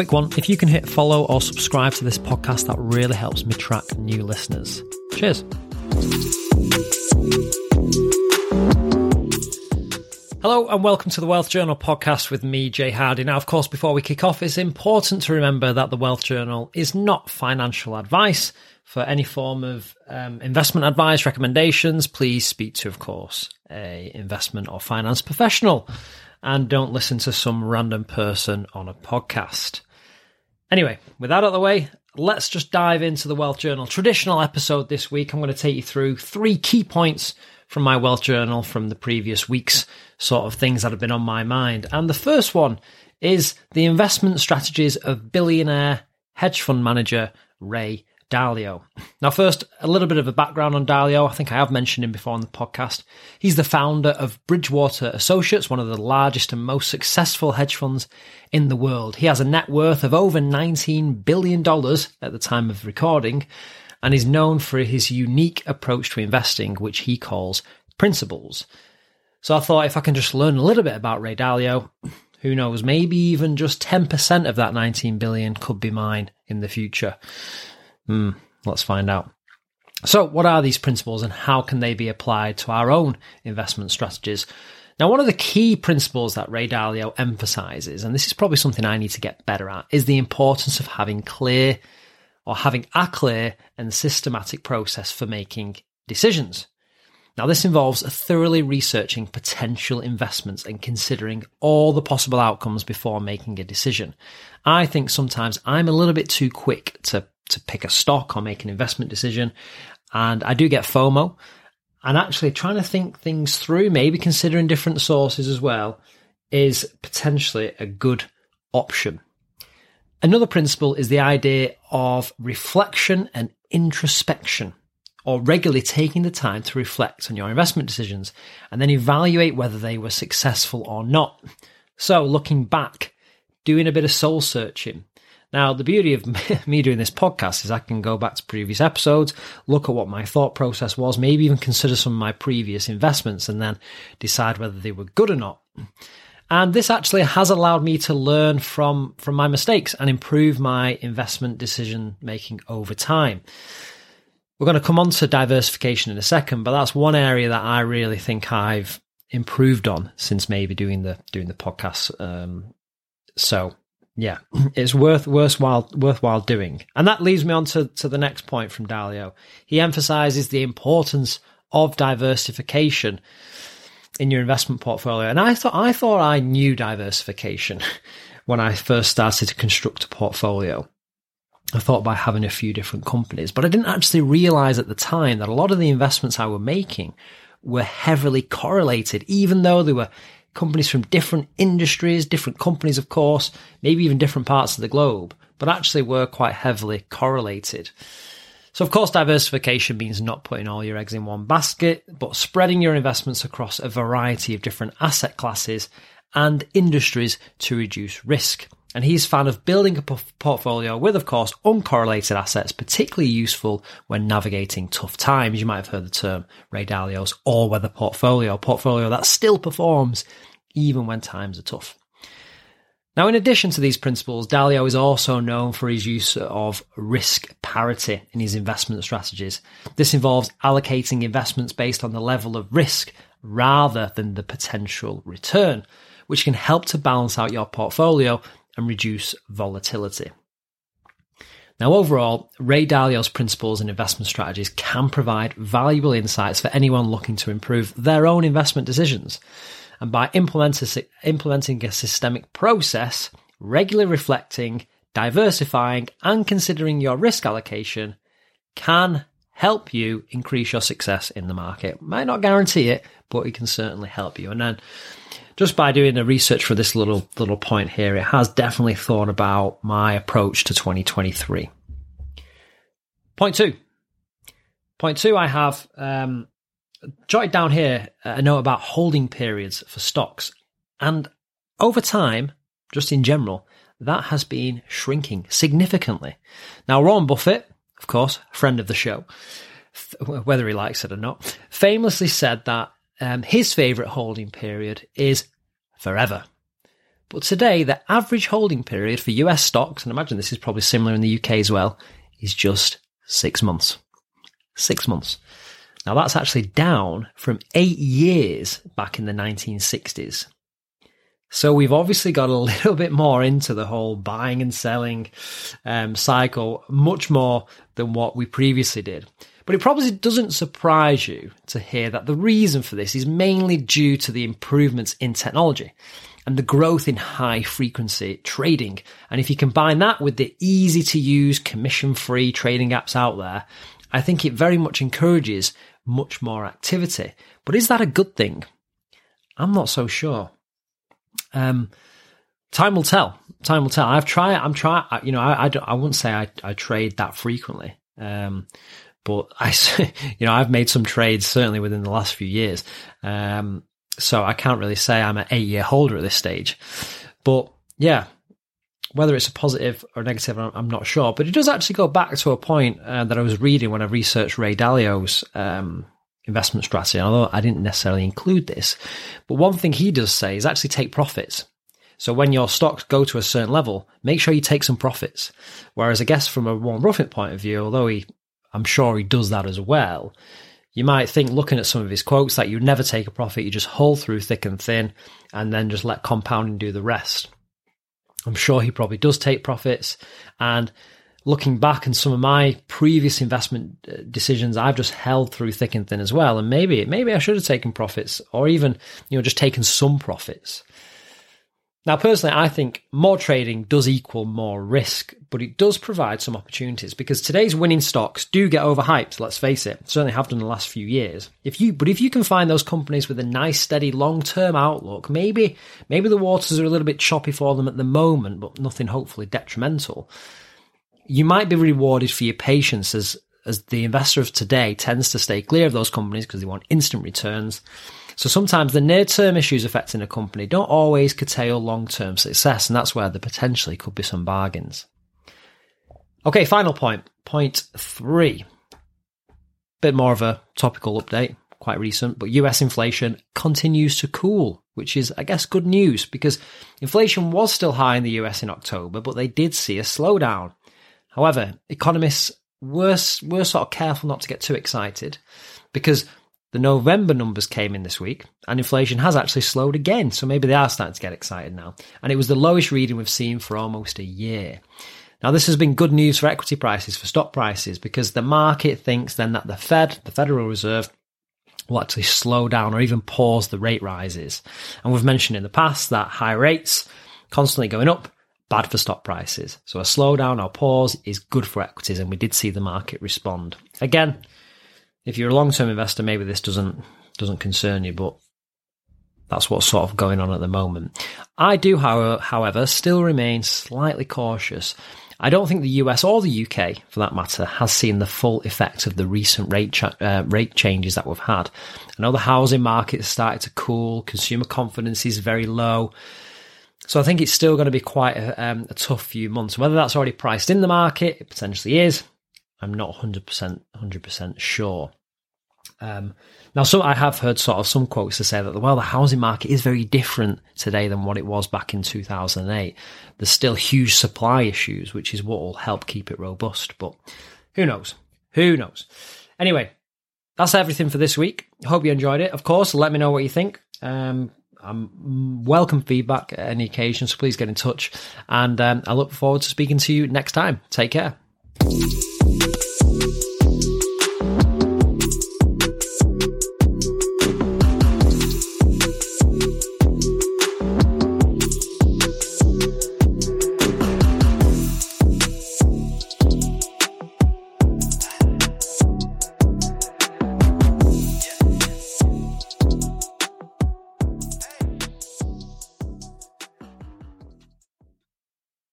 quick one. If you can hit follow or subscribe to this podcast, that really helps me track new listeners. Cheers. Hello and welcome to the Wealth Journal podcast with me, Jay Hardy. Now, of course, before we kick off, it's important to remember that the Wealth Journal is not financial advice. For any form of um, investment advice, recommendations, please speak to, of course, a investment or finance professional, and don't listen to some random person on a podcast. Anyway, with that out of the way, let's just dive into the Wealth Journal traditional episode this week. I'm going to take you through three key points from my wealth journal from the previous weeks, sort of things that have been on my mind. And the first one is the investment strategies of billionaire hedge fund manager Ray Dalio. Now, first, a little bit of a background on Dalio. I think I have mentioned him before on the podcast. He's the founder of Bridgewater Associates, one of the largest and most successful hedge funds in the world. He has a net worth of over $19 billion at the time of recording, and is known for his unique approach to investing, which he calls principles. So I thought if I can just learn a little bit about Ray Dalio, who knows, maybe even just 10% of that 19 billion could be mine in the future. Hmm, let's find out. So, what are these principles and how can they be applied to our own investment strategies? Now, one of the key principles that Ray Dalio emphasizes, and this is probably something I need to get better at, is the importance of having clear or having a clear and systematic process for making decisions. Now, this involves thoroughly researching potential investments and considering all the possible outcomes before making a decision. I think sometimes I'm a little bit too quick to, to pick a stock or make an investment decision, and I do get FOMO. And actually, trying to think things through, maybe considering different sources as well, is potentially a good option. Another principle is the idea of reflection and introspection, or regularly taking the time to reflect on your investment decisions and then evaluate whether they were successful or not. So, looking back, doing a bit of soul searching. Now, the beauty of me doing this podcast is I can go back to previous episodes, look at what my thought process was, maybe even consider some of my previous investments and then decide whether they were good or not. And this actually has allowed me to learn from, from my mistakes and improve my investment decision making over time. We're going to come on to diversification in a second, but that's one area that I really think I've improved on since maybe doing the doing the podcast. Um, so yeah, it's worth worthwhile worthwhile doing. And that leads me on to, to the next point from Dalio. He emphasizes the importance of diversification in your investment portfolio. And I thought I thought I knew diversification when I first started to construct a portfolio. I thought by having a few different companies, but I didn't actually realize at the time that a lot of the investments I were making were heavily correlated, even though they were companies from different industries, different companies, of course, maybe even different parts of the globe, but actually were quite heavily correlated. So, of course, diversification means not putting all your eggs in one basket, but spreading your investments across a variety of different asset classes and industries to reduce risk. And he's a fan of building a portfolio with, of course, uncorrelated assets, particularly useful when navigating tough times. You might have heard the term Ray Dalio's all weather portfolio, portfolio that still performs even when times are tough. Now, in addition to these principles, Dalio is also known for his use of risk parity in his investment strategies. This involves allocating investments based on the level of risk rather than the potential return, which can help to balance out your portfolio and reduce volatility. Now, overall, Ray Dalio's principles and investment strategies can provide valuable insights for anyone looking to improve their own investment decisions. And by implementing a systemic process, regularly reflecting, diversifying, and considering your risk allocation can help you increase your success in the market. Might not guarantee it, but it can certainly help you. And then just by doing the research for this little little point here, it has definitely thought about my approach to 2023. Point two. Point two, I have um, jotted down here a note about holding periods for stocks. And over time, just in general, that has been shrinking significantly. Now, Warren Buffett, of course, friend of the show, whether he likes it or not, famously said that um, his favorite holding period is forever. But today, the average holding period for US stocks, and imagine this is probably similar in the UK as well, is just six months. Six months. Now that's actually down from eight years back in the 1960s. So we've obviously got a little bit more into the whole buying and selling um, cycle, much more than what we previously did. But it probably doesn't surprise you to hear that the reason for this is mainly due to the improvements in technology and the growth in high frequency trading. And if you combine that with the easy to use commission free trading apps out there, I think it very much encourages much more activity. But is that a good thing? I'm not so sure. Um, time will tell. Time will tell. I've tried. I'm trying. You know, I, I, I wouldn't say I, I trade that frequently. Um, but I, you know, I've made some trades certainly within the last few years. Um, so I can't really say I'm an eight year holder at this stage. But yeah, whether it's a positive or negative, I'm not sure. But it does actually go back to a point uh, that I was reading when I researched Ray Dalio's um, investment strategy. Although I didn't necessarily include this, but one thing he does say is actually take profits. So when your stocks go to a certain level, make sure you take some profits. Whereas I guess from a Warren Buffett point of view, although he, I'm sure he does that as well, you might think looking at some of his quotes that you never take a profit, you just hold through thick and thin and then just let compounding do the rest. I'm sure he probably does take profits. And looking back and some of my previous investment uh, decisions, I've just held through thick and thin as well. And maybe, maybe I should have taken profits or even, you know, just taken some profits. Now, personally, I think more trading does equal more risk, but it does provide some opportunities because today's winning stocks do get overhyped. Let's face it, certainly have done the last few years. If you, but if you can find those companies with a nice, steady, long-term outlook, maybe, maybe the waters are a little bit choppy for them at the moment, but nothing hopefully detrimental. You might be rewarded for your patience as, as the investor of today tends to stay clear of those companies because they want instant returns. So sometimes the near term issues affecting a company don't always curtail long term success, and that's where there potentially could be some bargains. Okay, final point. Point three. Bit more of a topical update, quite recent, but US inflation continues to cool, which is, I guess, good news because inflation was still high in the US in October, but they did see a slowdown. However, economists were, were sort of careful not to get too excited because the November numbers came in this week, and inflation has actually slowed again. So maybe they are starting to get excited now. And it was the lowest reading we've seen for almost a year. Now, this has been good news for equity prices, for stock prices, because the market thinks then that the Fed, the Federal Reserve, will actually slow down or even pause the rate rises. And we've mentioned in the past that high rates constantly going up, bad for stock prices. So a slowdown or pause is good for equities, and we did see the market respond. Again, if you're a long term investor, maybe this doesn't doesn't concern you, but that's what's sort of going on at the moment. I do, however, still remain slightly cautious. I don't think the US or the UK, for that matter, has seen the full effect of the recent rate ch- uh, rate changes that we've had. I know the housing market has started to cool, consumer confidence is very low. So I think it's still going to be quite a, um, a tough few months. Whether that's already priced in the market, it potentially is. I'm not 100% 100% sure. Um, now, I have heard sort of some quotes to say that well, the housing market is very different today than what it was back in 2008. There's still huge supply issues, which is what will help keep it robust. But who knows? Who knows? Anyway, that's everything for this week. Hope you enjoyed it. Of course, let me know what you think. Um, I'm welcome feedback at any occasion, so please get in touch. And um, I look forward to speaking to you next time. Take care. thank you